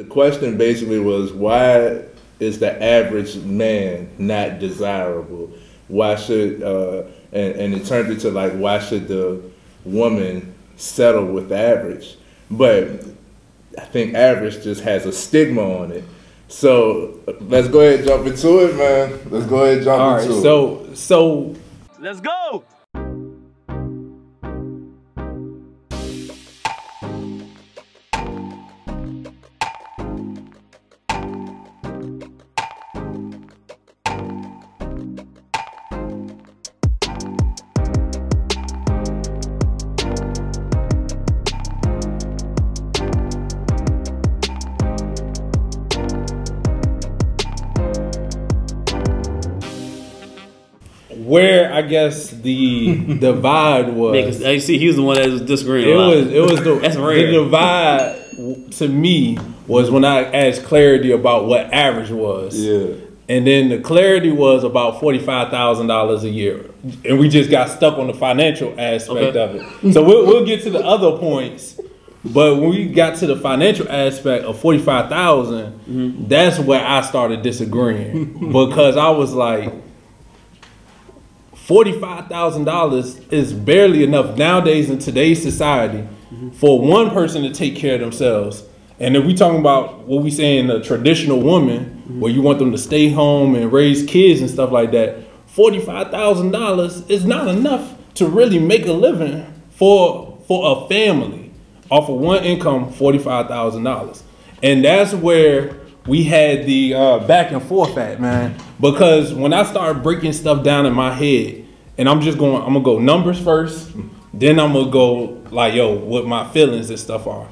The question basically was why is the average man not desirable? Why should uh, and, and it turned into like why should the woman settle with the average? But I think average just has a stigma on it. So let's go ahead and jump into it, man. Let's go ahead and jump All right, into it. so so Let's go. Guess the divide was. Because you see, he was the one that was disagreeing. It a lot. was it was the, That's the rare. divide to me was when I asked clarity about what average was. yeah. And then the clarity was about forty five thousand dollars a year, and we just got stuck on the financial aspect Okay. of it. So we'll, we'll get to the other points, but when we got to the financial aspect of forty five mm-hmm. that's where I started disagreeing because I was like, forty five thousand dollars is barely enough nowadays in today's society for one person to take care of themselves. And if we talking about what we saying a traditional woman, where you want them to stay home and raise kids and stuff like that, forty five thousand dollars is not enough to really make a living for for a family off of one income, forty five thousand dollars, and that's where we had the uh, back and forth at man. Because when I started breaking stuff down in my head, and I'm just going, I'm gonna go numbers first, then I'm gonna go like, yo, what my feelings and stuff are.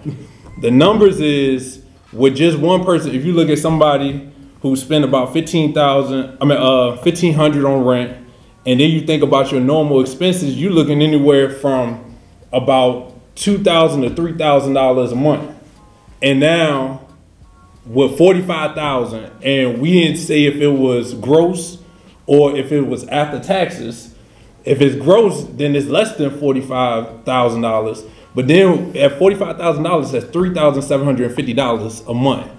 The numbers is with just one person. If you look at somebody who spent about fifteen thousand, I mean, uh, fifteen hundred on rent, and then you think about your normal expenses, you're looking anywhere from about two thousand to three thousand dollars a month. And now with forty five thousand, and we didn't say if it was gross or if it was after taxes. If it's gross, then it's less than forty five thousand dollars. But then at forty five thousand dollars, that's three thousand seven hundred and fifty dollars a month.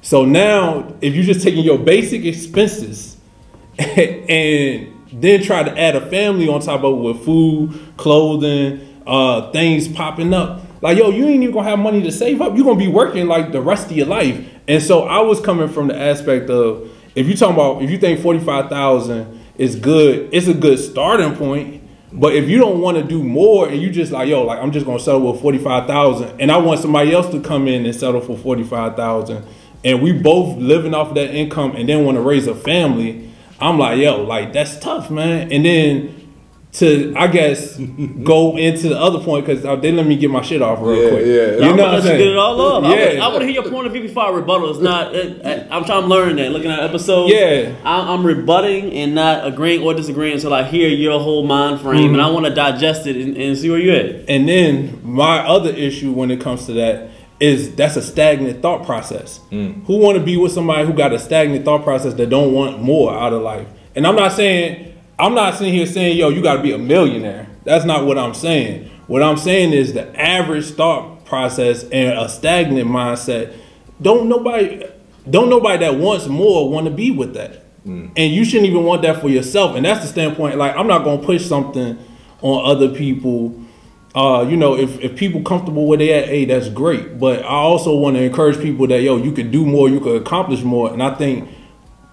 So now, if you're just taking your basic expenses and then try to add a family on top of it with food, clothing, uh, things popping up. Like, yo, you ain't even gonna have money to save up. You're gonna be working like the rest of your life. And so I was coming from the aspect of if you talking about if you think forty five thousand is good, it's a good starting point. But if you don't want to do more and you just like, yo, like I'm just gonna settle with forty five thousand, and I want somebody else to come in and settle for forty five thousand, and we both living off that income and then want to raise a family, I'm like, yo, like that's tough, man. And then to I guess go into the other point because uh, they let me get my shit off real Yeah, quick. yeah. You I'm know gonna what I'm saying? get it all up. I Yeah. wanna- I want to hear your point of view before I rebuttal. It's not. It, I, I'm trying to learn that. Looking at episodes. Yeah. I, I'm rebutting and not agreeing or disagreeing until I hear your whole mind frame, and I mm-hmm. want to digest it and, and see where you're at. And then my other issue when it comes to that is that's a stagnant thought process. Mm. Who want to be with somebody who got a stagnant thought process that don't want more out of life? And I'm not saying I'm not sitting here saying yo you got to be a millionaire. That's not what I'm saying. What I'm saying is the average thought process and a stagnant mindset. Don't nobody don't nobody that wants more want to be with that. And you shouldn't even want that for yourself. And that's the standpoint. Like I'm not gonna push something on other people uh, you know, if, if people comfortable where they at, hey, that's great. But I also want to encourage people that yo, you can do more, you can accomplish more. And I think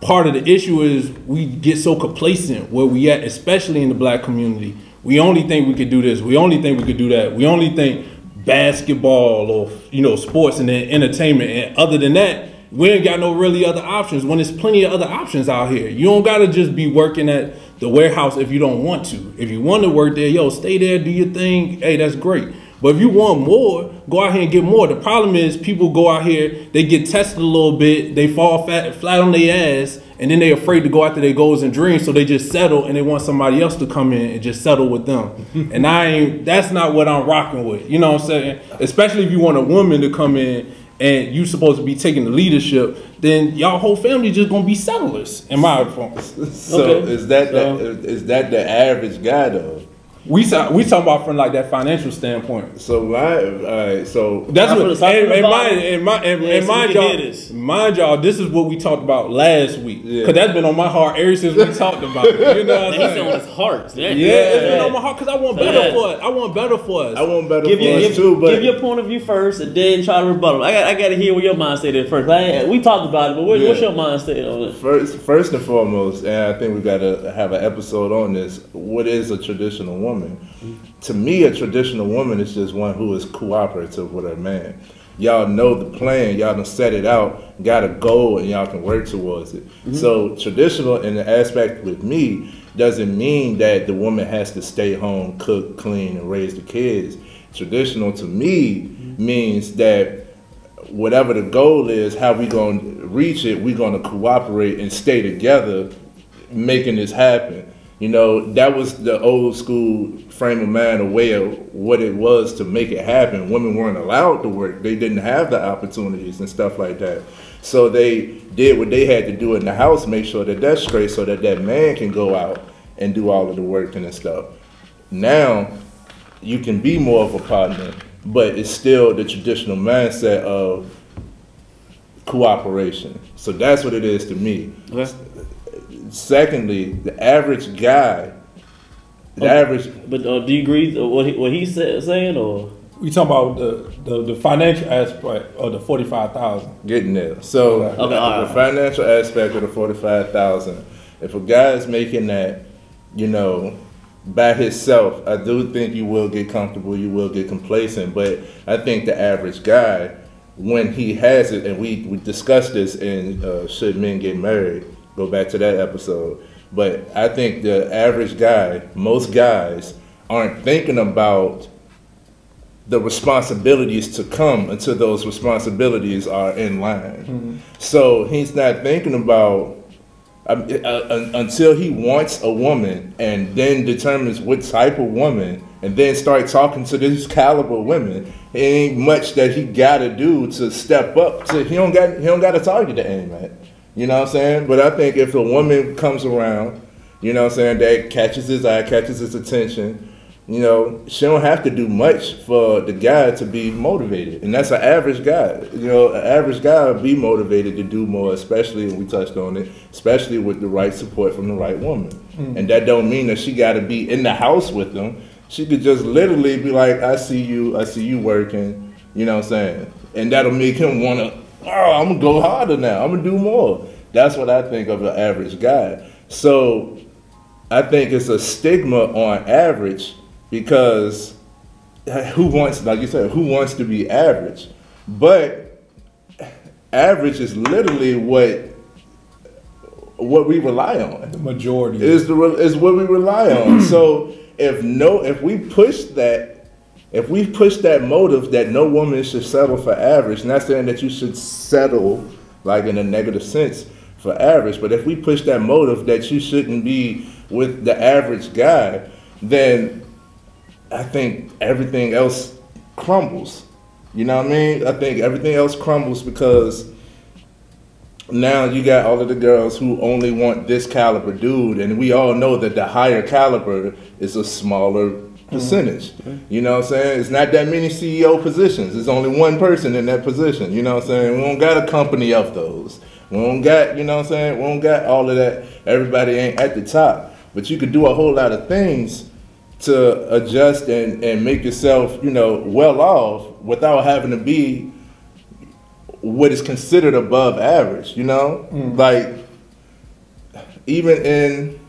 part of the issue is we get so complacent where we at, especially in the black community. We only think we could do this. We only think we could do that. We only think basketball or you know sports and then entertainment. And other than that, we ain't got no really other options. When there's plenty of other options out here, you don't gotta just be working at the warehouse if you don't want to. If you want to work there, yo, stay there, do your thing. Hey, that's great. But if you want more, go out here and get more. The problem is people go out here, they get tested a little bit, they fall fat, flat on their ass, and then they're afraid to go after their goals and dreams, so they just settle and they want somebody else to come in and just settle with them. and I ain't that's not what I'm rocking with. You know what I'm saying? Especially if you want a woman to come in and you supposed to be taking the leadership, then y'all whole family just gonna be settlers, in my opinion. So Okay. is that So- the, is that the average guy though? We saw, we talking about from like that financial standpoint. So my, all right, so That's Start what from the- start and, from the and mind and, mind, and, Yeah, and so mind y'all, this. mind y'all, this is what we talked about last week because Yeah. that's been on my heart ever since we talked about it. You know what I'm he's saying? on his heart. Yeah, Yeah, it's been on my heart because I want better Yeah. for it. I want better for us. I want better Give, for your, us give, too, but give your point of view first, and then try to rebuttal. I got, I got to hear what your mindset is first. Like, we talked about it, but what, Yeah. what's your mindset on it? First, first and foremost, and I think we got to have an episode on this. What is a traditional woman? To me, a traditional woman is just one who is cooperative with her man. Y'all know the plan. Y'all done set it out, got a goal, and y'all can work towards it. Mm-hmm. So traditional in the aspect with me doesn't mean that the woman has to stay home, cook, clean, and raise the kids. Traditional to me mm-hmm. means that whatever the goal is, how we gonna reach it, we gonna cooperate and stay together, making this happen. You know, that was the old school frame of mind, a way of what it was to make it happen. Women weren't allowed to work; they didn't have the opportunities and stuff like that. So they did what they had to do in the house, make sure that that's straight, so that that man can go out and do all of the work and stuff. Now, you can be more of a partner, but it's still the traditional mindset of cooperation. So that's what it is to me. Secondly, the average guy, the Okay. average, But uh, do you agree with what he, what he's sa- saying, or we talking about the, the, the financial aspect of the forty five thousand. getting there. So Okay. Okay, the right. financial aspect of the forty-five thousand. If a guy is making that, you know, by himself, I do think you will get comfortable. You will get complacent. But I think the average guy, when he has it, and we we discussed this in uh, should men get married? Go back to that episode. But I think the average guy, most guys, aren't thinking about the responsibilities to come until those responsibilities are in line. So he's not thinking about um, uh, uh, until he wants a woman and then determines what type of woman and then start talking to this caliber women. It ain't much that he got to do to step up. To, he don't got he don't got a target to aim at. You know what I'm saying? But I think if a woman comes around, you know what I'm saying, that catches his eye, catches his attention, you know, she don't have to do much for the guy to be motivated. And that's an average guy. You know, an average guy would be motivated to do more, especially, and we touched on it, especially with the right support from the right woman. Hmm. And that don't mean that she got to be in the house with them. She could just literally be like, I see you, I see you working, you know what I'm saying? And that'll make him want to, oh, I'm to go harder now. I'm to do more. That's what I think of an average guy. So I think it's a stigma on average because uh, who wants, like you said, who wants to be average? But average is literally what what we rely on. The majority. Is the is what we rely on. so if no, if we push that, if we push that motive that no woman should settle for average, not saying that you should settle like in a negative sense for average, but if we push that motive that you shouldn't be with the average guy, then I think everything else crumbles. You know what I mean? I think everything else crumbles because now you got all of the girls who only want this caliber dude, and we all know that the higher caliber is a smaller percentage. You know what I'm saying? It's not that many CEO positions. There's only one person in that position. You know what I'm saying? We don't got a company of those. We don't got, you know what I'm saying? We don't got all of that. Everybody ain't at the top. But you could do a whole lot of things to adjust and, and make yourself, you know, well off without having to be what is considered above average, you know? Mm. Like even in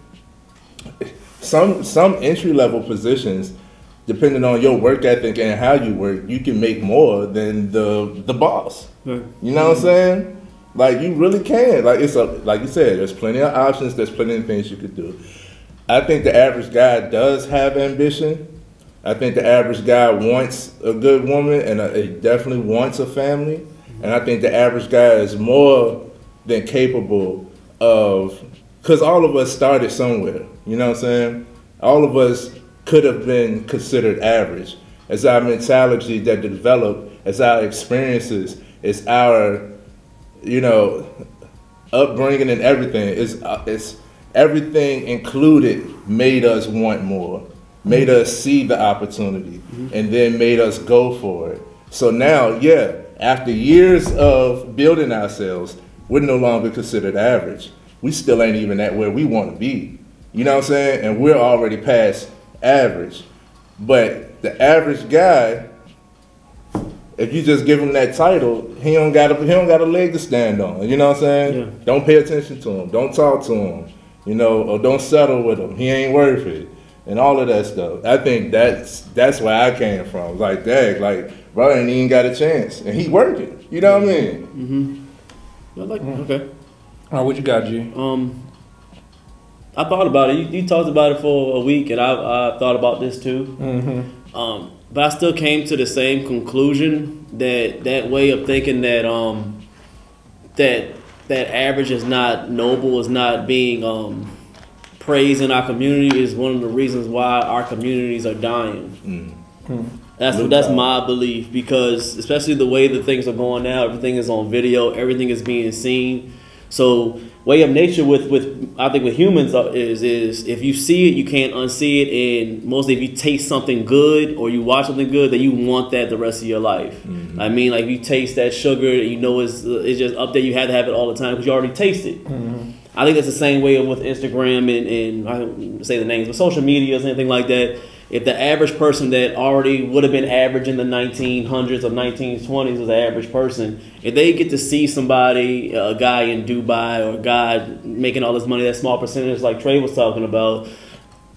some some entry level positions, depending on your work ethic and how you work, you can make more than the the boss. You know what I'm saying? Like you really can. Like it's a like you said, there's plenty of options, there's plenty of things you could do. I think the average guy does have ambition. I think the average guy wants a good woman and uh, he definitely wants a family. And I think the average guy is more than capable of, because all of us started somewhere. You know what I'm saying? All of us could have been considered average. It's our mentality that developed, it's our experiences, it's our, you know, upbringing and everything. It's, uh, it's everything included made us want more. made us see the opportunity, and then made us go for it. So now, yeah, after years of building ourselves, we're no longer considered average. We still ain't even at where we want to be. You know what I'm saying? And we're already past average. But the average guy, if you just give him that title, he don't got a, he don't got a leg to stand on. You know what I'm saying? Yeah. Don't pay attention to him. Don't talk to him. You know, or don't settle with him. He ain't worth it, and all of that stuff. I think that's that's where I came from. Like, dang, like bro ain't even got a chance, and he working. You know what I mean? I like okay. All right, what you got, G? Um, I thought about it. You, you talked about it for a week, and I, I thought about this too. Mm-hmm. Um, but I still came to the same conclusion that that way of thinking that um, that that average is not noble, is not being um, praised in our community is one of the reasons why our communities are dying. That's Look that's out. my belief because especially the way that things are going now, everything is on video, everything is being seen. So way of nature with with I think with humans uh, is is if you see it, you can't unsee it, and mostly if you taste something good or you watch something good, then you want that the rest of your life. Mm-hmm. I mean, like you taste that sugar, and you know it's uh, it's just up there. You have to have it all the time because you already taste it. Mm-hmm. I think that's the same way with Instagram and, and I don't say the names, but social media or anything like that. If the average person that already would have been average in the 1900s or 1920s was the average person, if they get to see somebody, a guy in Dubai or a guy making all this money, that small percentage like Trey was talking about,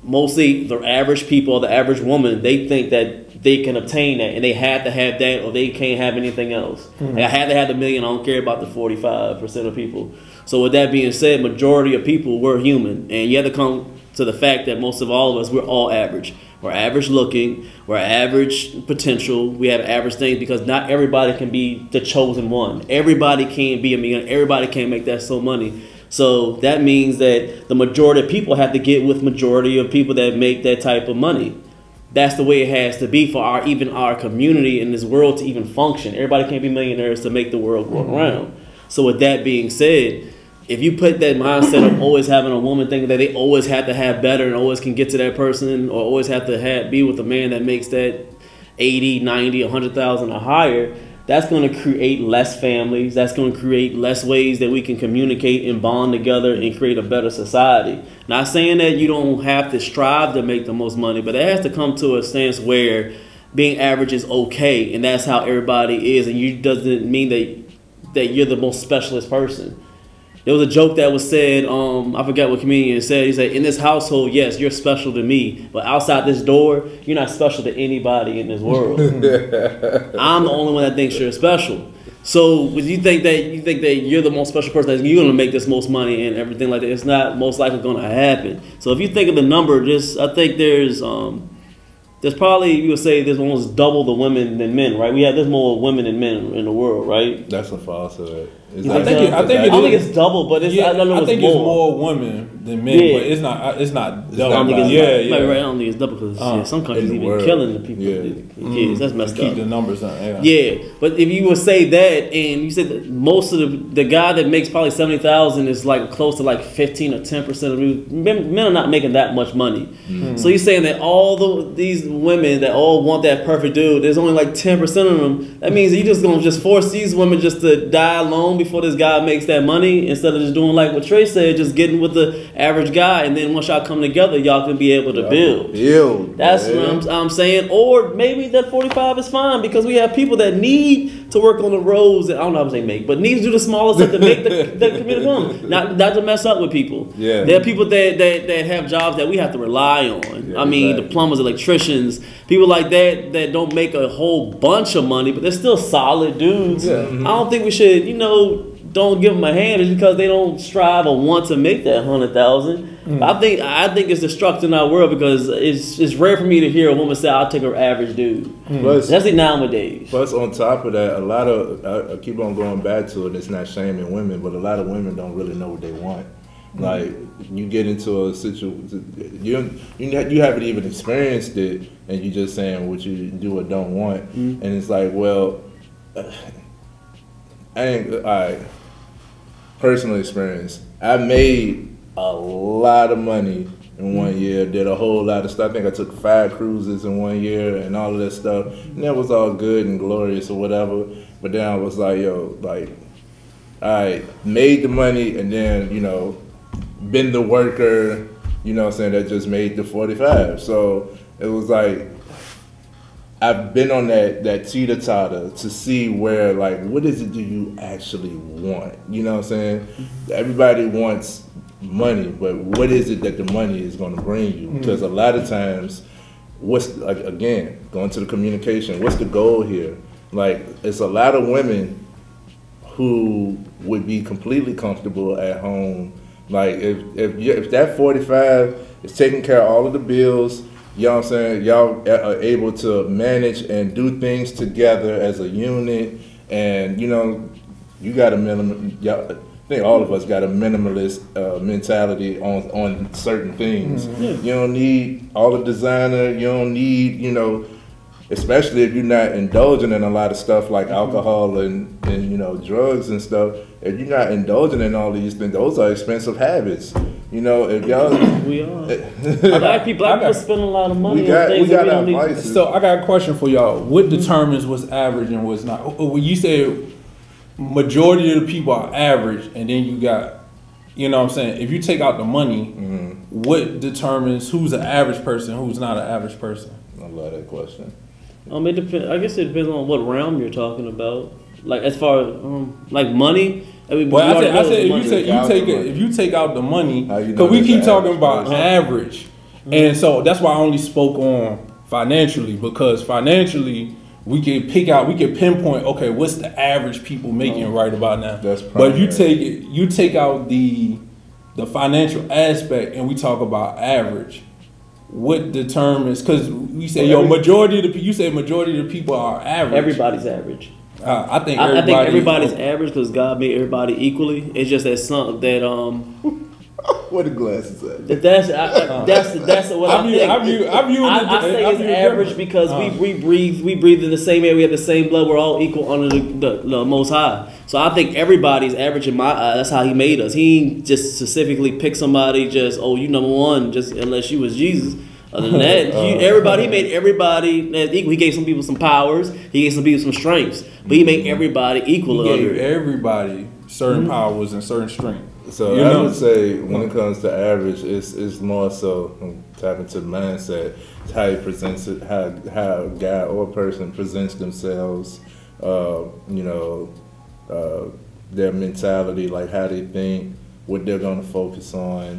mostly the average people, the average woman, they think that they can obtain that and they have to have that or they can't have anything else. Mm-hmm. Like, I had to have the million, I don't care about the 45% of people. So with that being said, majority of people were human and you have to come to the fact that most of all of us, we're all average. We're average looking, we're average potential, we have average things because not everybody can be the chosen one. Everybody can't be a millionaire, everybody can't make that so money. So that means that the majority of people have to get with majority of people that make that type of money. That's the way it has to be for our even our community in this world to even function. Everybody can't be millionaires to make the world go around. So with that being said, if you put that mindset of always having a woman thinking that they always have to have better and always can get to that person or always have to have, be with a man that makes that 80, 90, 100,000 or higher, that's going to create less families. That's going to create less ways that we can communicate and bond together and create a better society. Not saying that you don't have to strive to make the most money, but it has to come to a sense where being average is okay and that's how everybody is and you doesn't mean that that you're the most specialist person. There was a joke that was said, um, I forget what comedian said. He said, In this household, yes, you're special to me, but outside this door, you're not special to anybody in this world. I'm the only one that thinks you're special. So when you think that you think that you're the most special person, that you're gonna make this most money and everything like that, it's not most likely gonna happen. So if you think of the number, just I think there's um, there's probably you would say there's almost double the women than men, right? We have there's more women than men in the world, right? That's a falsehood. Is You that- think think it- I think I it don't think it's double, but it's Yeah, I don't know. I think it's it's more. more women than men, Yeah. but it's not. It's not. It's double. I don't think it's yeah, double. yeah. Right, right, I don't think it's double because Uh, yeah, some countries in even world. killing the people, Yeah. the kids. That's messed Keep up. the numbers on. Yeah. Yeah, but if you would say that, and you said that most of the the guy that makes probably seventy thousand is like close to like fifteen or ten percent of you- men. Men are not making that much money. So you're saying that all the these women that all want that perfect dude, there's only like ten percent of them. That means you're just gonna just force these women just to die alone before this guy makes that money instead of just doing like what Trey said, just getting with the average guy, and then once y'all come together, y'all can be able to build. Build. That's man. what I'm, I'm saying. Or maybe that 45 is fine because we have people that need to work on the roads. That, I don't know how say make, but needs to do the smallest stuff to make the, the community come. Not, not to mess up with people. Yeah. There are people that, that, that have jobs that we have to rely on. Yeah, I mean, exactly. the plumbers, electricians, people like that that don't make a whole bunch of money, but they're still solid dudes. Yeah. I don't think we should, you know, don't give them a hand is because they don't strive or want to make that hundred thousand. Mm. I think I think it's destructive in our world because it's it's rare for me to hear a woman say, "I'll take her average dude." Mm. Plus, Especially nowadays. plus, on top of that, a lot of I, I keep on going back to it. It's not shaming women, but a lot of women don't really know what they want. Mm. Like you get into a situation, you you you haven't even experienced it, and you're just saying what you do or don't want, and it's like, well, I ain't. All right, personal experience. I made a lot of money in one mm-hmm. year. Did a whole lot of stuff. I think I took five cruises in one year and all of that stuff. And that was all good and glorious or whatever. But then I was like, yo, like, I made the money and then you know, been the worker. You know, what I'm saying that just made the 45. So it was like I've been on that that teeter totter to see where like what is it do you actually want? You know what I'm saying? Mm-hmm. Everybody wants money, but what is it that the money is going to bring you? Mm-hmm. Because a lot of times, what's like again going to the communication? What's the goal here? Like it's a lot of women who would be completely comfortable at home. Like if if you, if that 45 is taking care of all of the bills, you know what I'm saying? Y'all are able to manage and do things together as a unit, and you know, you got a minimum. Y'all, I think all of us got a minimalist uh, mentality on on certain things. You don't need all the designer. You don't need you know, especially if you're not indulging in a lot of stuff like alcohol and and you know drugs and stuff. If you're not indulging in all these things, those are expensive habits. You know, if y'all. We are. black people, black people spend a lot of money We got- on we got that we our don't need. vices. So I got a question for y'all. What determines what's average and what's not? Uh, When you say majority of the people are average, and then you got, you know, what I'm saying, if you take out the money, what determines who's an average person, who's not an average person? I love that question. Um, it depends. I guess it depends on what realm you're talking about. Like as far as um, like money. I mean, Well, I said, I said if you take you out take the it, money. if you take out the money, How you know because we keep talking about person? average, mm-hmm. and so that's why I only spoke on financially because financially we can pick out, we can pinpoint, okay, what's the average people making oh, right about now? That's but you take it, you take out the the financial aspect, and we talk about average. What determines? Because we say Well, yo, majority of the you say majority of the people are average. Everybody's average. Uh, I think I, I think everybody's average because God made everybody equally. It's just that some that um What the glasses at? that that's I, I- that's that's what I, I view, think. I view, I view, I, it- I say I it's view average different. because Uh. we, we breathe we breathe in the same air we have the same blood we're all equal under the, the, the most high so I think everybody's average in my eye that's how he made us he just specifically pick somebody just oh you number one just unless you was Jesus other than that Uh. you, everybody he made everybody equal he gave some people some powers he gave some people some strengths but he made everybody equal He gave everybody certain Mm-hmm. powers and certain strength. So You I know- would say when it comes to average, it's it's more so tapping to the mindset, it's how he presents it, how how a guy or person presents themselves, uh, you know, uh, their mentality, like how they think, what they're gonna focus on,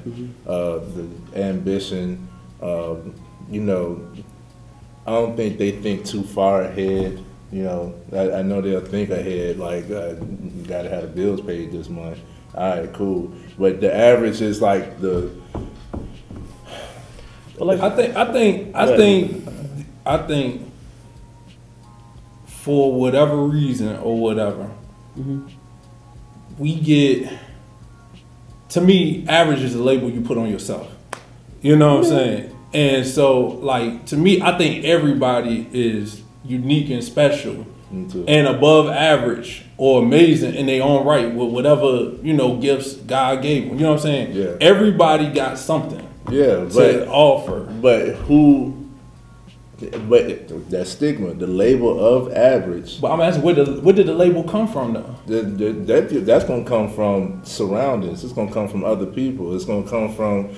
uh, the ambition. Um, you know, I don't think they think too far ahead. You know, I, I know they'll think ahead, like uh, you got to have the bills paid this month. All right, cool. But the average is like the but like I think, I think, I Go think, I think, for whatever reason or whatever, Mm-hmm. we get. To me, average is a label you put on yourself. You know what I'm saying? And so, like to me, I think everybody is unique and special. and above average or amazing in their own right with whatever you know gifts God gave them. You know what I'm saying? Yeah. Everybody got something yeah, to offer. but who? But that stigma, the label of average, But I'm asking, where, the, where did the label come from though? the, the, that that's gonna come from surroundings. It's gonna come from other people. It's gonna come from,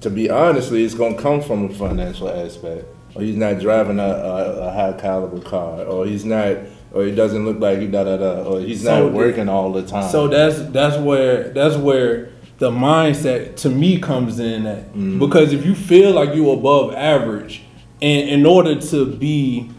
to be honestly, it's gonna come from a financial aspect. Or he's not driving a, a, a high caliber car, or he's not, or he doesn't look like he da da da, or he's So not the- working all the time. So that's that's where that's where the mindset to me comes in at mm-hmm. because if you feel like you're above average, and in order to be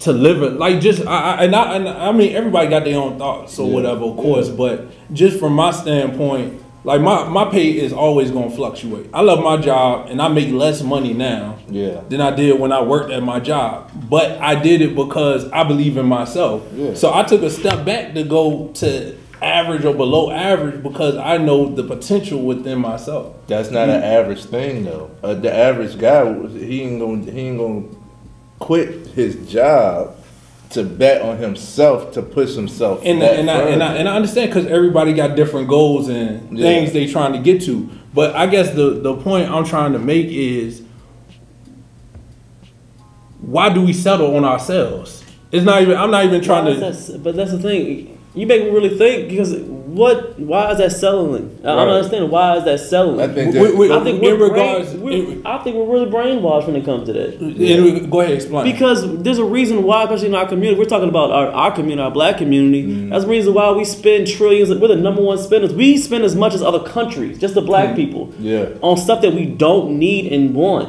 to live it like just I, I and I and I mean everybody got their own thoughts or Yeah. whatever of course but just from my standpoint like my my pay is always going to fluctuate I love my job and I make less money now yeah, than I did when I worked at my job. But I did it because I believe in myself. Yeah. So I took a step back to go to average or below average because I know the potential within myself. That's not an average thing though. Uh, the average guy, he ain't gonna he ain't gonna quit his job to bet on himself to push himself. and that and I, and I and I understand because everybody got different goals and Yeah. things they trying to get to. But I guess the the point I'm trying to make is why do we settle on ourselves? It's not even. I'm not even trying Why to. is that- but that's the thing. You make me really think because what? Why is that selling? I don't Right. understand. Why is that selling? I think We- that, we- I think in we're regards- brain, we're, I think we're really brainwashed when it comes to that. and go ahead, explain. Because there's a reason why, especially in our community, we're talking about our, our community, our black community. Mm-hmm. That's the reason why we spend trillions. We're the number one spenders. We spend as much as other countries, just the black Mm-hmm. people, Yeah. on stuff that we don't need and want.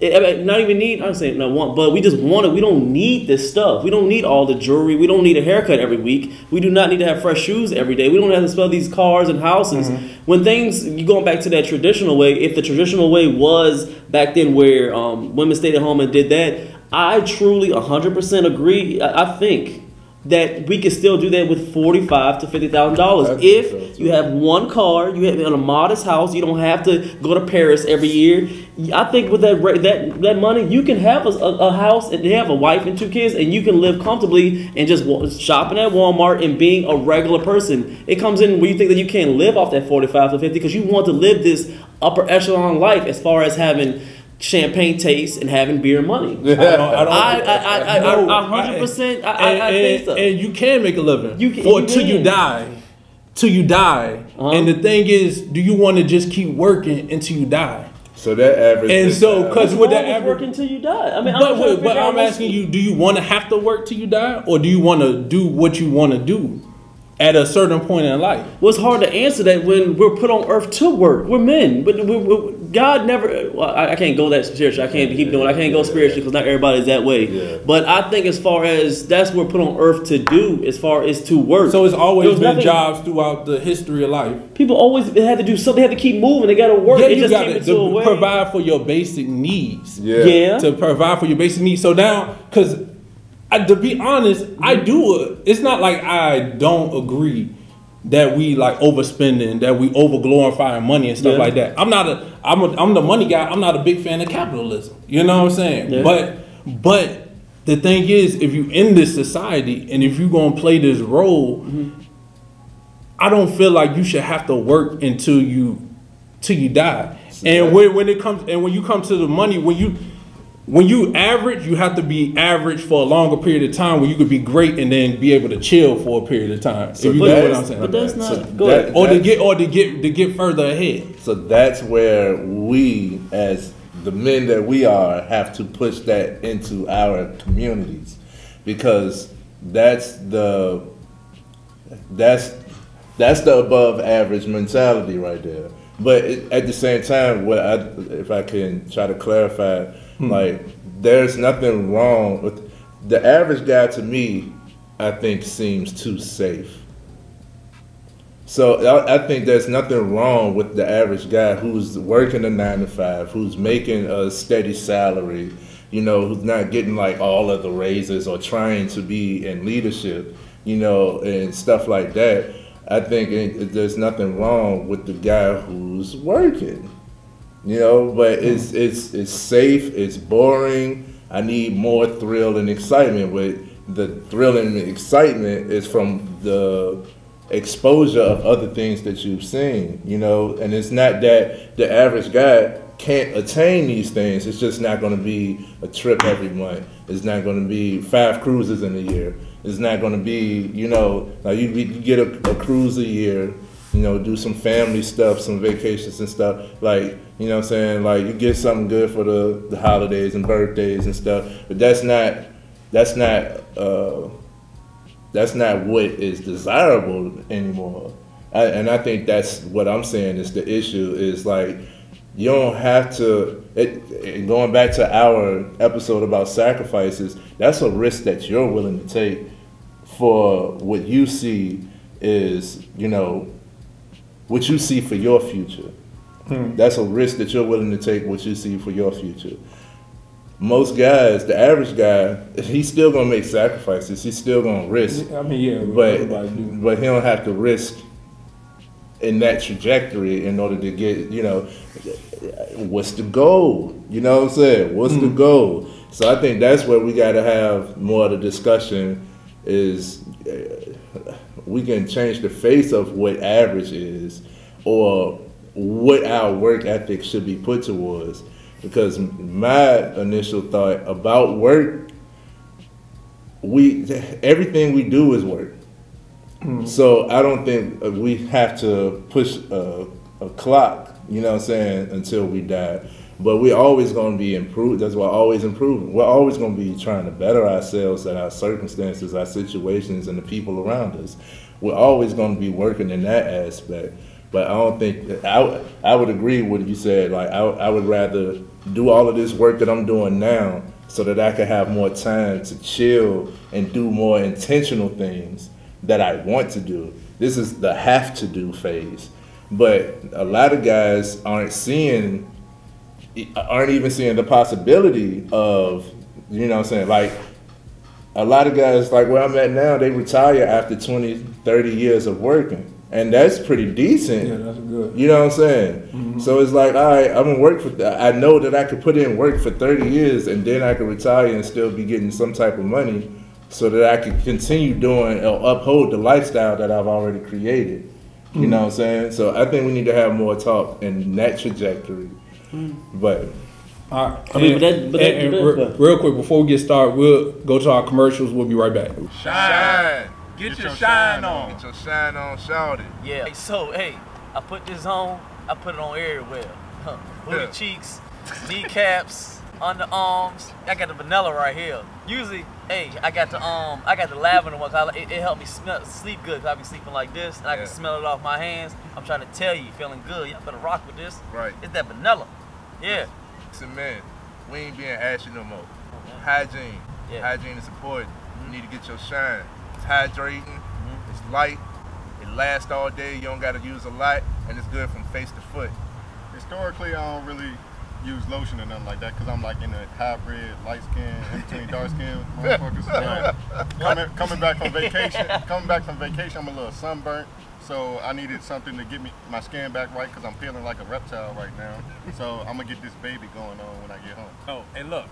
It- I mean, not even need. I'm saying not want, but we just want it. We don't need this stuff. We don't need all the jewelry. We don't need a haircut every week. We do not need to have fresh shoes every day. We don't have to spell these cars and houses. Mm-hmm. When things you going back to that traditional way, if the traditional way was back then where um, women stayed at home and did that, I truly 100% agree. I, I think that we can still do that with forty-five to fifty thousand dollars if so, you have one car, you have in a modest house, you don't have to go to Paris every year. I think with that that that money, you can have a, a, a house and have a wife and two kids, and you can live comfortably and just shopping at Walmart and being a regular person. It comes in where you think that you can't live off that forty-five to fifty because you want to live this upper echelon life as far as having champagne taste and having beer money. I don't, I, don't, I I I I No, I hundred percent I, I, and, I think so. and you can make a living You can- for you till you die, till you die. Uh-huh. And the thing is, do you want to just keep working until you die? so that average. And so, uh, 'cause with the Wrong with average- working till you die. I mean, I'm But, but, but figure out I'm asking you, do you want to have to work till you die, or do you want to do what you want to do at a certain point in life? Well, it's hard to answer that when we're put on earth to work. We're men, but we we God never. Well, I, I can't go that spiritual. I can't keep doing. I can't go spiritual because not everybody's that way. Yeah. But I think as far as that's what we're put on earth to do, as far as to work. So it's always been nothing- jobs throughout the history of life. People always had to do something. They had to keep moving. They got to work. Yeah, it you just got to, into a provide for your basic needs. yeah. Yeah. To provide for your basic needs. So now, because to be honest, I do. It's not like I don't agree that we like overspending, that we over glorifying money and stuff Yeah. like that. I'm not a. I'm a. I'm the money guy. I'm not a big fan of capitalism. You know what I'm saying? Yeah. But but the thing is, if you in this society and if you gonna play this role, mm-hmm. I don't feel like you should have to work until you till you die. And when, when it comes and when you come to the money, when you when you average, you have to be average for a longer period of time where you could be great and then be able to chill for a period of time. So if you that's- get what I'm saying. but that's So not. that- or to get or to get to get further ahead. So that's where we, as the men that we are, have to push that into our communities, because that's the that's that's the above average mentality right there. But it, at the same time, what I, if I can try to clarify, Hmm. like there's nothing wrong with the average guy. To me, I think seems too safe. So I, think there's nothing wrong with the average guy who's working a nine to five, who's making a steady salary, you know, who's not getting like all of the raises or trying to be in leadership, you know, and stuff like that. I think it, there's nothing wrong with the guy who's working, you know, but it's it's it's safe, it's boring. I need more thrill and excitement. With the thrill and excitement is from the exposure of other things that you've seen, you know, and it's not that the average guy can't attain these things. It's just not going to be a trip every month. It's not going to be five cruises in a year. It's not going to be, you know, like you, you get a, a cruise a year, you know, do some family stuff, some vacations and stuff. Like, you know I'm saying? Like you get something good for the, the holidays and birthdays and stuff. But that's not, that's not, uh, that's not what is desirable anymore. I, and I think that's what I'm saying is the issue is like you don't have to. It, it- going back to our episode about sacrifices, that's a risk that you're willing to take for what you see is you know what you see for your future. That's a risk that you're willing to take what you see for your future most guys, the average guy, he's still gonna make sacrifices. He's still gonna risk, I mean, yeah, but but he don't have to risk in that trajectory in order to get, you know, what's the goal? You know what I'm saying? What's the goal? So I think that's where we got to have more of the discussion. Is uh, we can change the face of what average is, or what our work ethic should be put towards. Because my initial thought about work, we everything we do is work. So I don't think uh, we have to push a, a clock, you know what I'm saying, until we die. But we're always going to be improved. That's why always improving. We're always going to be trying to better ourselves and our circumstances, our situations, and the people around us. We're always going to be working in that aspect. But I don't think I, I would agree with what you said. Like I, I would rather do all of this work that I'm doing now so that I can have more time to chill and do more intentional things that I want to do. This is the have to do phase. But a lot of guys aren't seeing aren't even seeing the possibility of, you know what I'm saying, like a lot of guys like where I'm at now, they retire after 20, 30 years of working. And that's pretty decent. Yeah, that's good. You know what I'm saying? Mm-hmm. So it's like, all right, I'm gonna work for. Th- I know that I could put in work for 30 years, and then I could retire and still be getting some type of money, so that I could continue doing or uphold the lifestyle that I've already created. You mm-hmm. know what I'm saying? So I think we need to have more talk in that trajectory. But All right. I mean, And- but that- but that- and- and but re- that- real quick before we get started, we'll go to our commercials. We'll be right back. shine, Get, your, shine on. Get your shine on, shout it. Yeah. So hey, I put this on. I put it on everywhere. Huh. Booty Yeah. cheeks, kneecaps, underarms. I got the vanilla right here. Usually, hey, I got the um, I got the lavender one. 'cause I, it, it helped me smell, sleep good. Cause I be sleeping like this, and I can smell it off my hands. I'm trying to tell you, feeling good. Y'all better rock with this. Right. It's that vanilla. Yeah. Listen, man, we ain't being ashy no more. Hygiene. Yeah. Hygiene is important. You mm-hmm. need to get your shine. It's hydrating, mm-hmm. it's light, it lasts all day, you don't gotta use a lot, and it's good from face to foot. Historically, I don't really use lotion or nothing like that because I'm like in a hybrid, light skin, in between dark skin motherfuckers. Coming, coming back from vacation, coming back from vacation, I'm a little sunburnt. So I needed something to get me my skin back right because I'm feeling like a reptile right now. So I'm gonna get this baby going on when I get home. Oh, and look,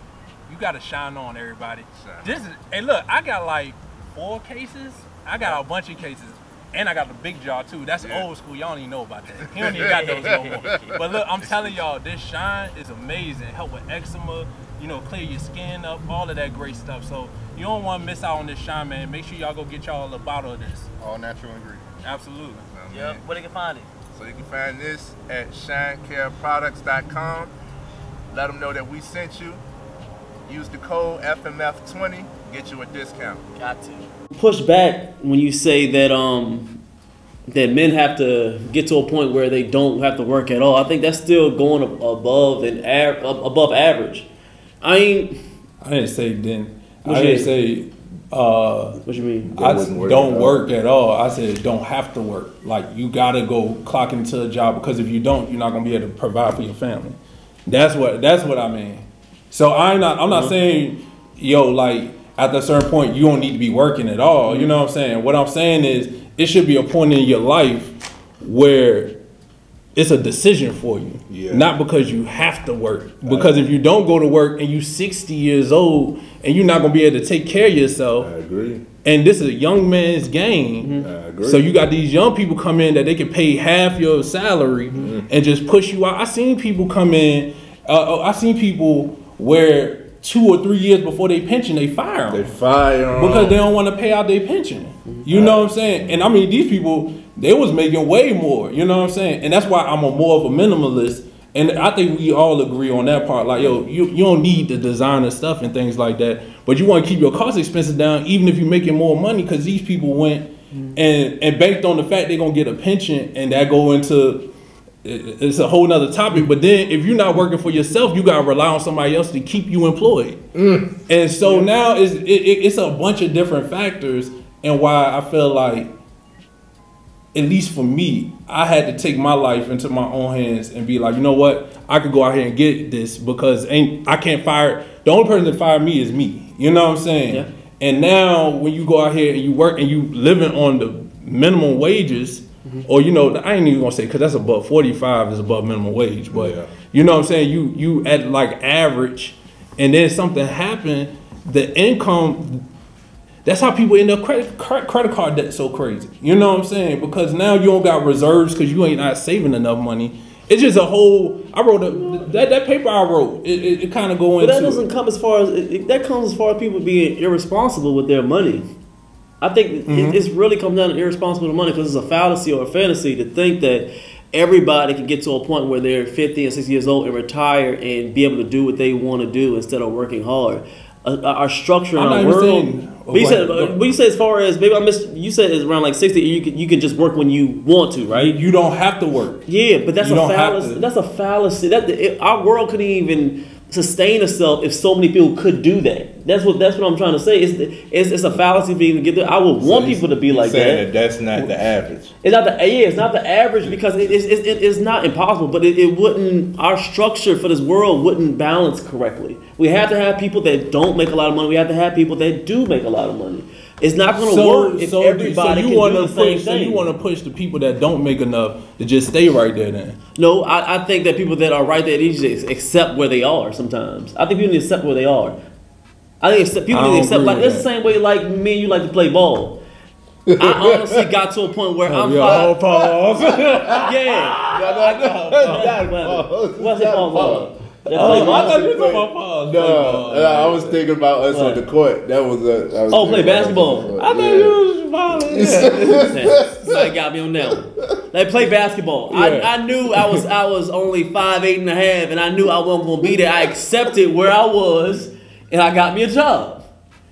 you gotta shine on everybody. Shine. This is, hey, look, I got like four cases. I got a bunch of cases, and I got the big jaw too. That's Yeah. old school. Y'all don't even know about that. He don't even got those no more. But look, I'm telling y'all, this shine is amazing. Help with eczema, you know, clear your skin up, all of that great stuff. So you don't want to miss out on this shine, man. Make sure y'all go get y'all a bottle of this. All natural ingredients. Absolutely. Know Yeah. what I mean? Where they can find it? So you can find this at shinecareproducts.com. Let them know that we sent you. Use the code FMF20, get you a discount. Got to. push back when you say that um that men have to get to a point where they don't have to work at all. I think that's still going ab- above and above average. I ain't. I didn't say then. What I you didn't say uh, What you mean? That I wouldn't work don't at all. work at all. I said don't have to work. Like you gotta go clock into a job because if you don't, you're not gonna be able to provide for your family. That's what that's what I mean. So I'm not I'm not saying yo like at a certain point you don't need to be working at all. You know what I'm saying? What I'm saying is it should be a point in your life where it's a decision for you. Yeah. Not because you have to work. Because if you don't go to work and you 60 years old and you're not gonna be able to take care of yourself, I agree. and this is a young man's game. I agree. So you got these young people come in that they can pay half your salary Mm-hmm. and just push you out. I seen people come in. Uh, uh, I seen people where two or three years before they pension they fire them They fire 'em. because they don't want to pay out their pension. You know what I'm saying? And I mean, these people they was making way more. You know what I'm saying? And that's why I'm a more of a minimalist. And I think we all agree on that part. Like, yo, you, you don't need the designer stuff and things like that, but you want to keep your cost expenses down, even if you're making more money, because these people went mm-hmm. and and banked on the fact they're gonna get a pension, and that go into it's a whole nother topic. But then if you're not working for yourself, you gotta rely on somebody else to keep you employed. Mm. And so now it's it, it- it's a bunch of different factors, and why I feel like, at least for me, I had to take my life into my own hands and be like, you know what, I could go out here and get this because ain't I can't fire. The only person that fire me is me. You know what I'm saying? Yeah. And now when you go out here and you work and you living on the minimum wages, mm-hmm. or you know, I ain't even gonna say because that's above forty five is above minimum wage, but Yeah. you know what I'm saying. You you at like average, and then something happened, the income. That's how people end up credit credit card debt so crazy. You know what I'm saying? Because now you don't got reserves because you ain't not saving enough money. It's just a whole. I wrote a that, that paper I wrote. It, it, it kind of go But into. that doesn't come as far as it, that comes as far as people being irresponsible with their money. I think Mm-hmm. it, it's really come down to irresponsible with money because it's a fallacy or a fantasy to think that everybody can get to a point where they're 50 and 60 years old and retire and be able to do what they want to do instead of working hard. Uh, our structure in our world. saying- but you said, but you said as far as maybe I missed. You said it's around like 60. You can you can just work when you want to, right? you don't have to work. Yeah, but that's You a fallacy. That's a fallacy. That it, our world couldn't even sustain itself if so many people could do that. That's what that's what I'm trying to say. It's it's, it's a fallacy for to get there. I would want people to be like saying that. that that's not the average. It's not the yeah, it's not the average because it, it's, it's, it's not impossible, but it, it wouldn't. Our structure for this world wouldn't balance correctly. We have to have people that don't make a lot of money. We have to have people that do make a lot of money. It's not going to work if so, everybody so you can do the same push, So you want to push the people that don't make enough to just stay right there. Then No, I, I think that people that are right there need to accept where they are sometimes. I think people need to accept where they are. I think accept, people I need to accept like that's the same way like me and you like to play ball. I honestly got to a point where oh, I'm yeah, pause. Yeah. What- What's it called? Ball? Oh, play I thought you were talking about pause. No, no, I was thinking about us on the court. That was a. I was Oh, play thinking about us basketball. on the. I thought Yeah. you was violent. Somebody got me on that one. They play basketball. Yeah. I, I knew I was I was only five eight and a half, and I knew I wasn't gonna be there. I accepted where I was, and I got me a job.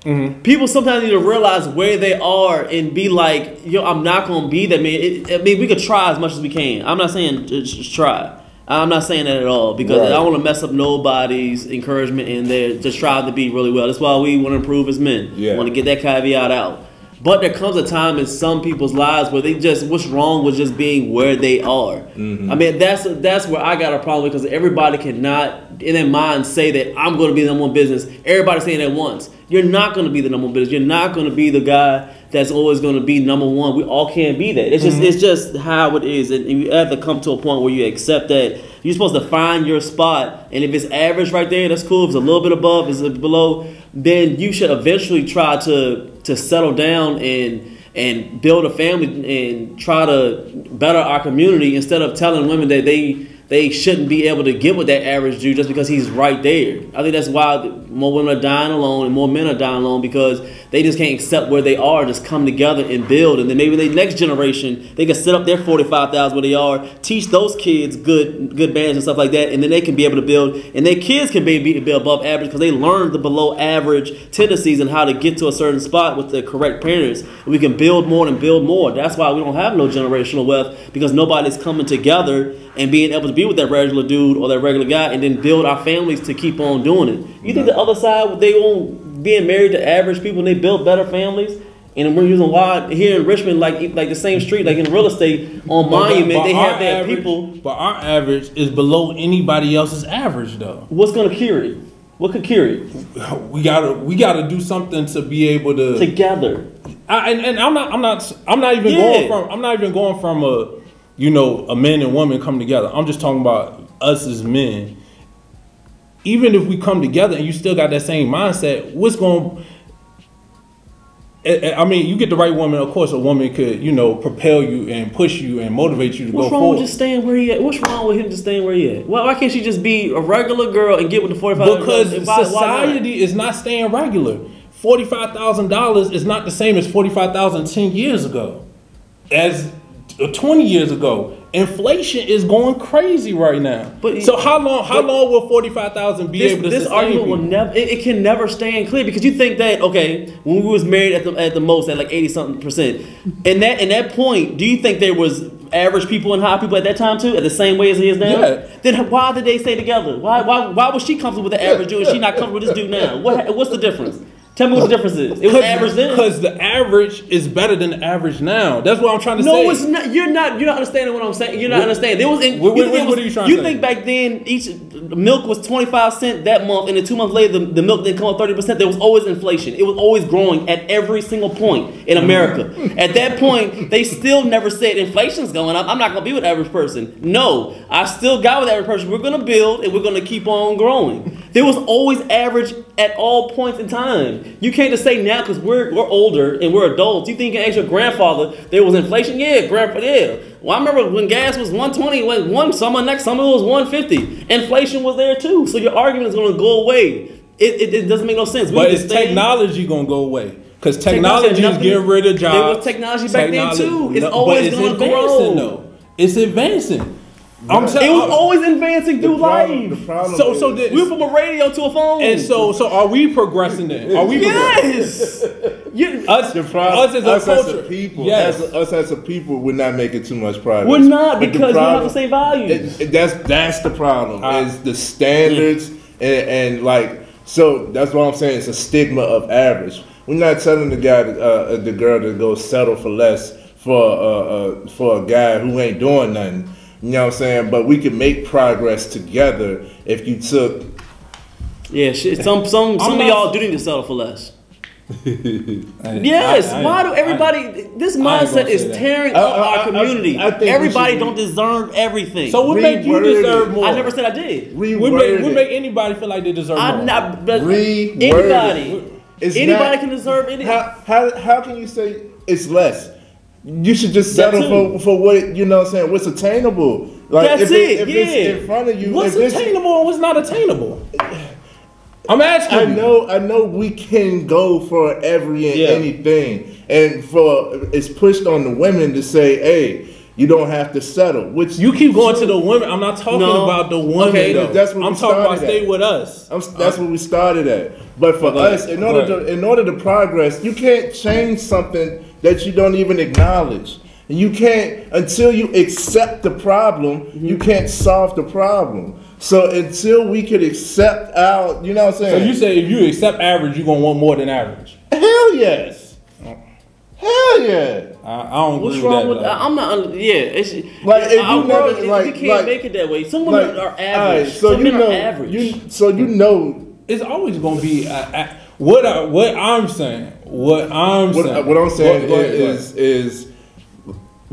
Mm-hmm. People sometimes need to realize where they are and be like, yo, I'm not gonna be that man. It, I mean, we could try as much as we can. I'm not saying just, just try. I'm not saying that at all because Right. I don't want to mess up nobody's encouragement in there. Just try to be really well. That's why we want to improve as men. Yeah. Want to get that caveat out. But there comes a time in some people's lives where they just what's wrong with just being where they are. Mm-hmm. I mean that's that's where I got a problem because everybody cannot in their mind say that I'm going to be the number one business. Everybody saying at once. You're not going to be the number one business. You're not going to be the guy that's always going to be number one. We all can't be that. It's just Mm-hmm. it's just how it is, and you have to come to a point where you accept that you're supposed to find your spot. And if it's average right there, that's cool. If it's a little bit above, if it's below, then you should eventually try to to settle down and and build a family and try to better our community instead of telling women that they they shouldn't be able to get with that average Jew just because he's right there. I think that's why more women are dying alone and more men are dying alone because they just can't accept where they are, just come together and build. And then maybe the next generation, they can set up their 45,000 where they are, teach those kids good good bands and stuff like that, and then they can be able to build. And their kids can be, be, be above average because they learned the below average tendencies and how to get to a certain spot with the correct parents. We can build more and build more. That's why we don't have no generational wealth because nobody's coming together and being able to be with that regular dude or that regular guy and then build our families to keep on doing it. You think the other side, they won't being married to average people and they build better families? And we're using why here in Richmond, like like the same street, like in real estate on Monument, But they have that average- people. But our average is below anybody else's average, though. What's gonna cure it? What could cure it? We gotta we gotta do something to be able to. Together. I, and, and I'm not I'm not I'm not even Yeah. going from I'm not even going from a you know a man and woman come together. I'm just talking about us as men. Even if we come together and you still got that same mindset, what's going I I mean, you get the right woman. Of course, a woman could, you know, propel you and push you and motivate you to What's go wrong forward. with just staying where he at? What's wrong with him just staying where he at? Why, why can't she just be a regular girl and get with the 45 because and why- why society is not staying regular. Forty-five thousand dollars is not the same as forty-five thousand ten years ago, as uh, twenty years ago. Inflation is going crazy right now. But- so how long? How long will forty-five thousand be this, able to this argument will never it, it can never stand clear because you think that okay when we was married at the at the most at like 80 something percent. And that in that point do you think there was average people and high people at that time too at the same way as he is now? Yeah. then why did they stay together? Why why why was she comfortable with the average dude and she not comfortable with this dude now? What what's the difference Tell me what the difference is. It was average then. Because the average is better than the average now. That's what I'm trying to No, say. No, it's not. You're not. You're not understanding what I'm saying. You're not What- understanding. There was. In, what- you what- was- are you trying You to say? think back then each milk was 25 cent that month, and then two months later the, the milk didn't come up 30 percent. There was always inflation. It was always growing at every single point in mm-hmm. America. at that point, they still never said inflation's going up. I'm not gonna be with the average person. No, I still got with the average person. We're gonna build and we're gonna keep on growing. There was always average at all points in time. You can't just say now because we're we're older and we're adults. You think you can ask your grandfather there was inflation? Yeah, grandpa. Yeah. Well, I remember when gas was 120, when one summer, next summer it was 150. Inflation was there too. So your argument is going to go away. It, it, it doesn't make no sense. We but is technology gonna go away? Because Technology technology, is getting rid of jobs. There was technology back then, too. It's but always gonna advancing, grow. Though. It's advancing. I'm It saying. was always advancing through problem- life. the problem so so is- the, We went from a radio to a phone. and so so are we progressing then? Are we progressing? yes. You- Us, The problem, us as a us culture, as a people, yes. as a, us as a people, we're not making too much progress. we're not But the because we don't have the same values. It- it- that's that's the problem. Ah. is the standards and, and like so that's what I'm saying. It's a stigma of average. We're not telling the guy, to, uh, the girl, to go settle for less for uh, uh, for a guy who ain't doing nothing. You know what I'm saying? But we can make progress together if you took. Yeah, shit. Some some some of not- y'all do need to settle for less. Yes. I- I- why do everybody? this I ain't mindset is tearing up I- our I- community. I think everybody don't deserve everything. So what make you deserve more? I never said I did. We Reword make, we make anybody feel like they deserve more. I'm not. But anybody, it. It's anybody not- can deserve any. How, how, how can you say it's less? You should just settle for, for what you know what I'm saying, what's attainable. Like That's if it, if yeah. it's in front of you, What's if attainable and what's not attainable? I'm asking. I know I know we can go for every and Yeah. anything. And for it's pushed on the women to say, hey, you don't have to settle. Which You keep going to the women. I'm not talking No. about the women. Okay, though. that's what I'm we talking about started stay with us. I'm, that's uh-huh. what we started at. But for Go ahead. us, in order ahead. to in order to progress, you can't change something that you don't even acknowledge. And you can't until you accept the problem, Mm-hmm. you can't solve the problem. So until we could accept our, you know what I'm saying? So you say if you accept average, you're gonna want more than average. Hell yes. Hell yeah. I, I don't What's agree wrong with with? that. though. I'm not. under- Yeah, it's Like, if our you never- world, like- we can't like- make it that way. Some women Like, are average. alright, so Some you men know, are average. you so you know it's always gonna be uh, uh, what I, what I'm saying. What I'm what, saying. what I'm saying go ahead, is is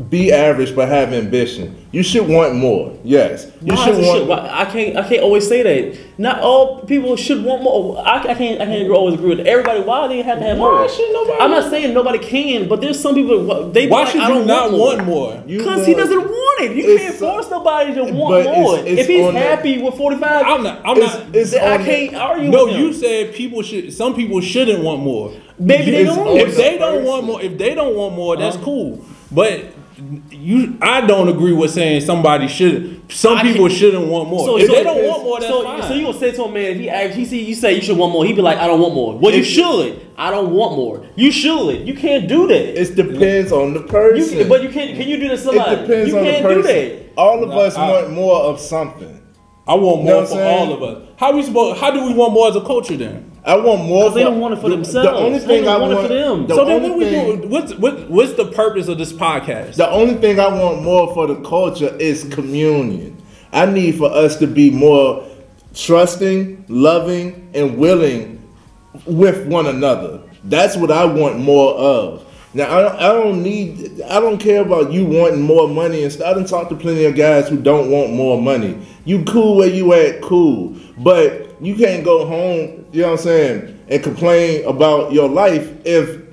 be average but have ambition. You should want more. Yes, you Why should want. Why- I can't. I can't always say that. Not all people should want more. I, I can't. I can't always agree with everybody. Why they have to have Why more? should nobody I'm not saying nobody can, but there's some people. They Why like, should I don't not want want more. Because he doesn't want it. You can't force nobody to want more. it's if he's on the- happy with 45, I'm not. I'm It's- not. it's I can't argue No, with you said people should. Some people shouldn't want more. Maybe they don't. on If the they don't want more, if they don't want more, that's Uh-huh. cool. But you, I don't agree with saying somebody should. Some I people can't- shouldn't want more. So- if so they don't want more, that's so, fine. so you gonna say to a man if he asks, he see you say you should want more, he be like, I don't want more. Well, you If- should. I don't want more. You should. You can't do that. It depends on the person. You, but you can't. Can you do that to somebody? it depends you on the can't person. do that. All of No, us I- want more of something. I want You know more for all of us. How we supposed? How do we want more as a culture then? I want more. Because they don't want it for the- themselves. The only They thing don't I want it for them. The so then, what we thing- do? What's what, What's the purpose of this podcast? The only thing I want more for the culture is communion. I need for us to be more trusting, loving, and willing with one another. That's what I want more of. Now I don't, I don't need I don't care about you wanting more money and stuff. I done talked to plenty of guys who don't want more money. You cool where you at, cool. But you can't go home, you know what I'm saying, and complain about your life if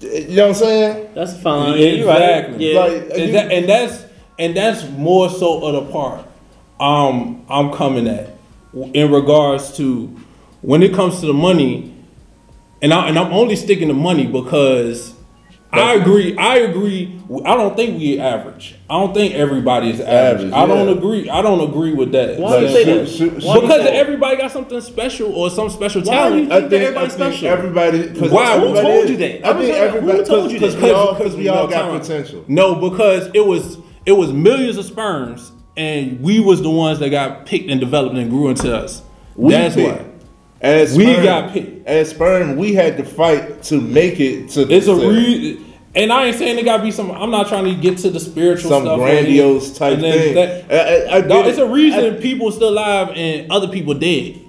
you know what I'm saying? That's fine. Yeah, you're right. exactly. Yeah. Like, and, you- that, and that's and that's more so of the part um, I'm coming at in regards to when it comes to the money, and I and I'm only sticking to money because I agree. I agree. I don't think we average. I don't think everybody is average. Average, I don't yeah. agree. I don't agree with that. Why do you say that? shoot- Why do because say everybody got something special or some special Why talent. do you think think, everybody's I think special? everybody. Cause Why? Who everybody told is. you that? I think everybody. Who told you that? Because we all, Because- we all no, got time out. potential. No, because it was it was millions of sperms, and we was the ones that got picked and developed and grew into us. We That's picked. why As we sperm. got picked. as sperm, we had to fight to make it to. It's a to re. And I ain't saying it gotta be some. I'm not trying to get to the spiritual some stuff. or grandiose anything. type And thing. that- I, I, I No, it's it. a reason I- people still alive and other people dead.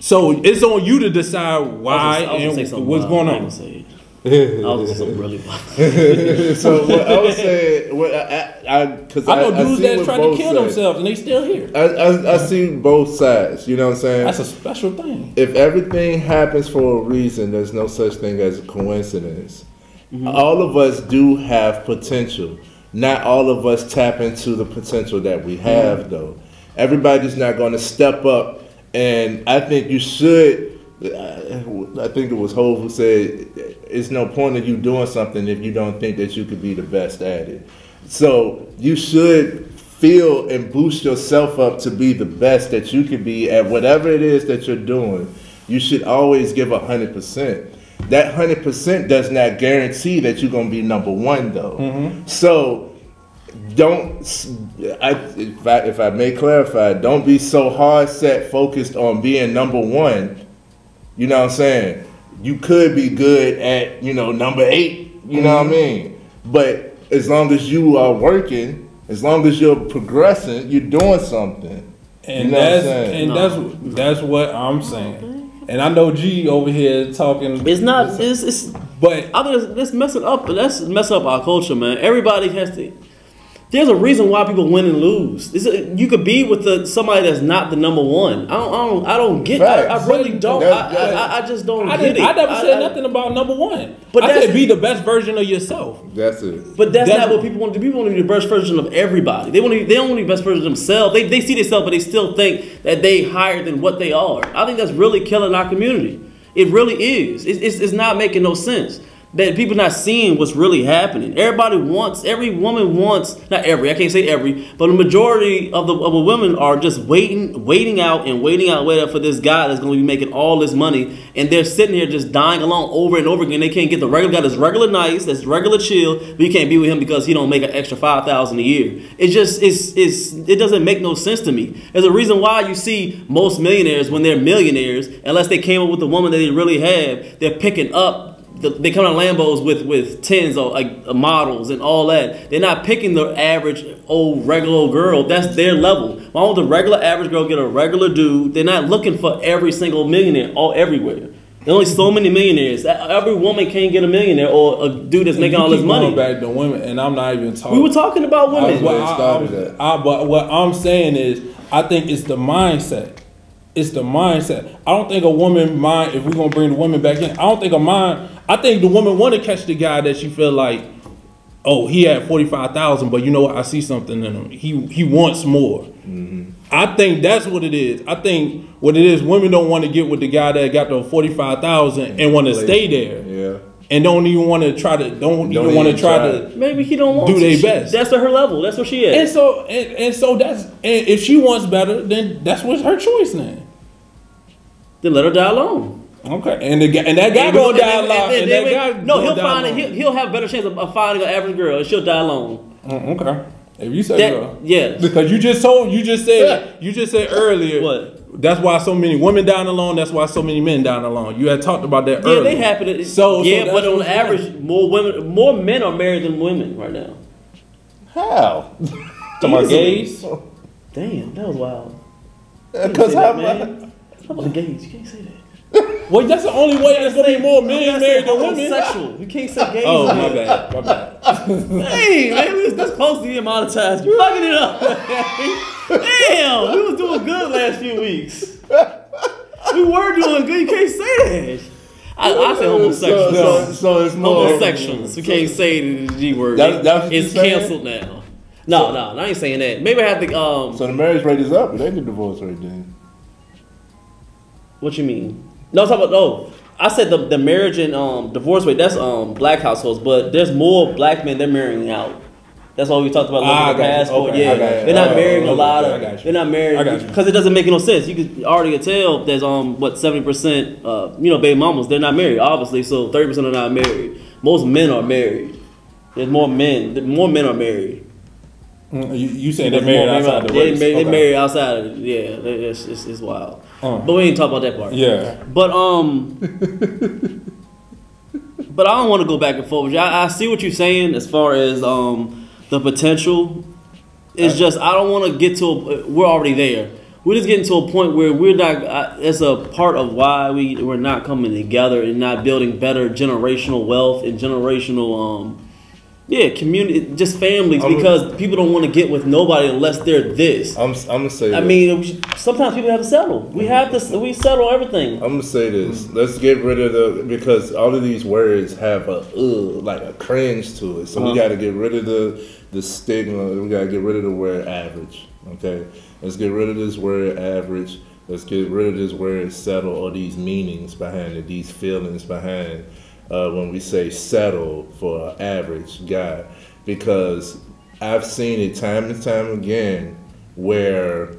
So it's on you to decide why I was gonna say and something what's wild. going I on. gonna say. I was gonna say really wild. so what I was saying, what I, I, because I know dudes see that what try to kill sides- themselves and they still here. I, I, I see both sides. You know what I'm saying? That's a special thing. if everything happens for a reason, there's no such thing as a coincidence. Mm-hmm. All of us do have potential. Not all of us tap into the potential that we have, mm-hmm. though. Everybody's not going to step up, and I think you should. Uh, I think it was Hove who said, "It's no point of you doing something if you don't think that you could be the best at it." So you should feel and boost yourself up to be the best that you can be at whatever it is that you're doing. You should always give a hundred percent. That hundred percent does not guarantee that you're gonna be number one, though. Mm-hmm. So don't I, if I if I may clarify, don't be so hard set focused on being number one. You know what I'm saying? You could be good at you know number eight. You know what I mm-hmm. mean? But as long as you are working, as long as you're progressing, you're doing something. And You know that's and that's that's what I'm saying. And I know G over here talking. It's not. It's. it's but I think that's, that's messing up. That's messing up our culture, man. Everybody has to. There's a reason why people win and lose. This is- you could be with the, somebody that's not the number one. I don't. I don't. I don't get. I, I really don't. That- I, I, I just don't I, get it. I never said I- nothing about number one. But But I that's- said be the best version of yourself. That's it. But that's, That's- not what people want to do. People want to be the best version of everybody. They want to. Be, they don't want to be the best version of themselves. They, they see themselves, but they still think that they higher than what they are. I think that's really killing our community. It really is. It's, it's, it's not making no sense. That people not seeing what's really happening. Everybody wants. Every woman wants. Not every. I can't say every, but the majority of the of the women are just waiting, waiting out and waiting out, waiting out for this guy that's going to be making all this money, and they're sitting here just dying along over and over again. They can't get the regular guy that's regular nice, that's regular chill, but you can't be with him because he don't make an extra five thousand a year. It just it's it's it doesn't make no sense to me. There's a reason why you see most millionaires when they're millionaires, unless they came up with the woman that they really have, they're picking up. The, they come on Lambos with with tens or like models and all that. They're not picking the average old regular old girl. That's their level. Why won't the regular average girl get a regular dude? They're not looking for every single millionaire all everywhere. There's only so many millionaires. Every woman can't get a millionaire or a dude that's making all this money. back to women, and I'm not even talking. We were talking about women. it what, I, I- I- but what I'm saying is, I think it's the mindset. It's the mindset. I don't think a woman mind. If we're gonna bring the women back in, I don't think a mind. I think the woman want to catch the guy that she feel like, oh, he had forty five thousand, but you know what? I see something in him. He he wants more. Mm-hmm. I think that's what it is. I think what it is, women don't want to get with the guy that got the forty five thousand and want to stay there, Yeah. and don't even want to try to don't, Don't even want to try try. to Maybe he don't want Do to. they She- best. That's at her level. That's what she is. and so and, and so that's and if she wants better, then that's what's her choice then. Then let her die alone. Okay, and the guy, and that guy And- gonna die alone. and- And and- that guy no, he'll find it. He'll, he'll have a better chance of, of finding an average girl, and she'll die alone. Mm, okay, if you say That, so. yeah. Because you just told, you just said, you just said earlier. What? That's why so many women dying alone. That's why so many men dying alone. You had talked about that Yeah, earlier. Yeah, they happen. To, So yeah, so but on average, more women, more men are married than women right now. How? Talking about gays. Damn, that was wild. Because how? That, man. How about gays? You can't say that. Well, that's the only way there's gonna be more men You married than women. homosexual. You can't say gay. Oh my bad, my bad. Hey, man, we was this close to getting monetized. You fucking it up. Damn, we was doing good last few weeks. We were doing good. You can't say that. I, I say homosexuals. So, so, so it's more. homosexuals. We can't say the G word. That- that's what it's you saying? canceled now. No, no, I ain't saying that. Maybe I have to. Um, So the marriage rate is up, but they the divorce rate then. What you mean? No, I'm talking about. Oh, I said the, the marriage and um, divorce rate. That's um black households, but there's more black men they're marrying out. That's why we talked about Ah, I looking got at passport. Okay, yeah, I got they're not Oh, marrying a lot of. They're not I you. because it doesn't make no sense. You could already tell there's um what seventy percent uh you know baby mamas they're not married obviously so thirty percent are not married. Most men are married. There's more men. More men are married. Mm, You, you saying they're married outside the They, race? they Okay. married outside of yeah. It's, it's, it's wild. Uh. But we ain't talk about that part. Yeah. But um, but I don't want to go back and forth. with you. I, I see what you're saying as far as um the potential. It's just I don't want to get to. A, we're already there. We're just getting to a point where we're not. I, it's a part of why we we're not coming together and not building better generational wealth and generational um. Yeah, community, just families, I'm- because people don't want to get with nobody unless they're this. I'm, I'm gonna say. I this. mean, sometimes people have to settle. We mm-hmm. have to. We settle everything. I'm gonna say this. Mm-hmm. Let's get rid of the because all of these words have a ugh, like a cringe to it. So Uh-huh. we got to get rid of the the stigma. We got to get rid of the word average. Okay, let's get rid of this word average. Let's get rid of this word settle or these meanings behind it, these feelings behind uh, when we say settle for an average guy, because I've seen it time and time again where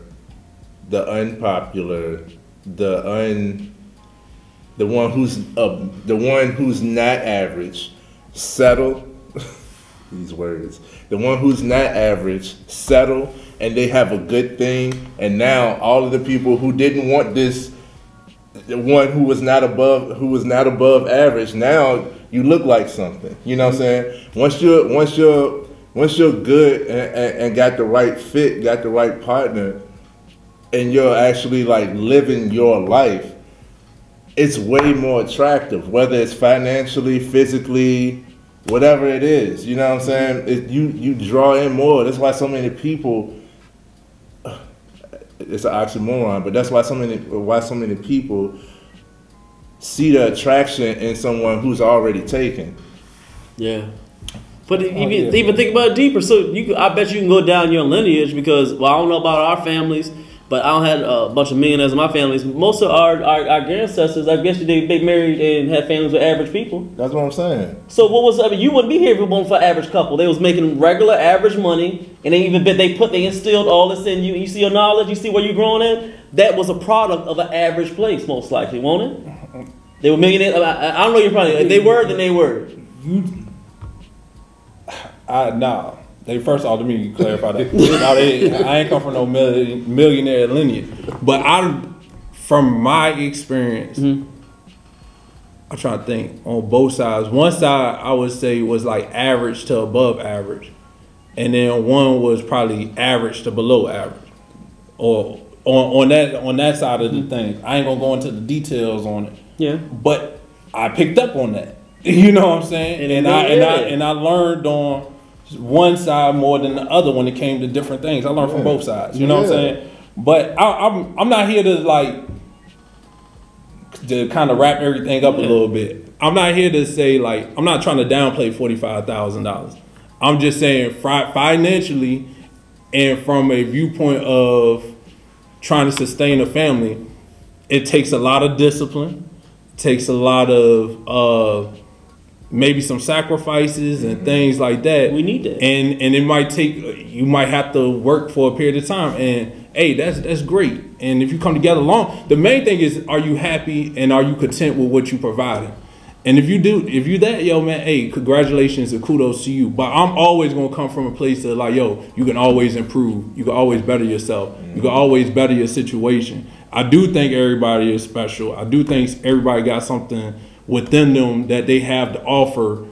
the unpopular, the un, the one who's uh, the one who's not average, settle. these words. The one who's not average, settle, and they have a good thing. And now all of the people who didn't want this, one who was not above, who was not above average, now you look like something. You know what I'm mm-hmm. saying? Once you're, once you're, once you're good and, and, and got the right fit, got the right partner, and you're actually like living your life, it's way more attractive, whether it's financially, physically, whatever it is. You know what I'm saying? It, you you draw in more. That's why so many people. It's an oxymoron, but that's why so many why so many people see the attraction in someone who's already taken. Yeah. But oh, even, yeah. even think about it deeper. So you, I bet you can go down your lineage because well, I don't know about our families, but I don't have a bunch of millionaires in my families. Most of our our, our ancestors, I guess they they married and had families with average people. That's what I'm saying. So what was I mean? You wouldn't be here if it wasn't for average couple. They was making regular average money, and they even they put they instilled all this in you. You see your knowledge. You see where you're growing in. That was a product of an average place, most likely, won't it? They were millionaires. I, I- don't know. You're probably if they were, then they were. You, I nah. They first off, let me clarify that. No, they, I ain't come from no million, millionaire lineage, but I, from my experience, mm-hmm. I'm trying to think on both sides. One side I would say was like average to above average, and then one was probably average to below average, or on on that on that side of the mm-hmm. thing. I ain't gonna go into the details on it. Yeah. But I picked up on that. You know what I'm saying? And And, I and I and I learned on one side more than the other when it came to different things. I learned from both sides. You know what I'm saying? But I, I'm I'm not here to like to kind of wrap everything up a little bit. I'm not here to say like I'm not trying to downplay forty five thousand dollars. I'm just saying fi- financially and from a viewpoint of trying to sustain a family, it takes a lot of discipline, takes a lot of uh, maybe some sacrifices and mm-hmm. things like that. We need that. and and it might take you might have to work for a period of time. And hey, that's that's great. And if you come together long, the main thing is are you happy and are you content with what you provided? And if you do, if you that, yo, man, hey, congratulations and kudos to you. But I'm always gonna come from a place of like, yo, you can always improve. You can always better yourself. You can always better your situation. I do think everybody is special. I do think everybody got something within them that they have to offer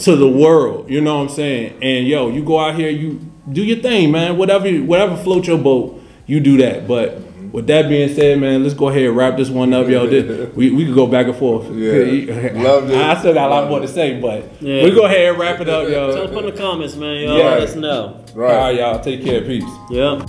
to the world. You know what I'm saying? And yo, you go out here, you do your thing, man. Whatever, whatever floats your boat, you do that. But with that being said, man, let's go ahead and wrap this one up, yo. This- we we could go back and forth. Yeah. Loved it. I still got a lot more to say, but Yeah. we go ahead and wrap it up, Tell us yo. put in the comments, man. Y'all Yeah. let us know. Right. All right, y'all. Take care. Peace. Yep.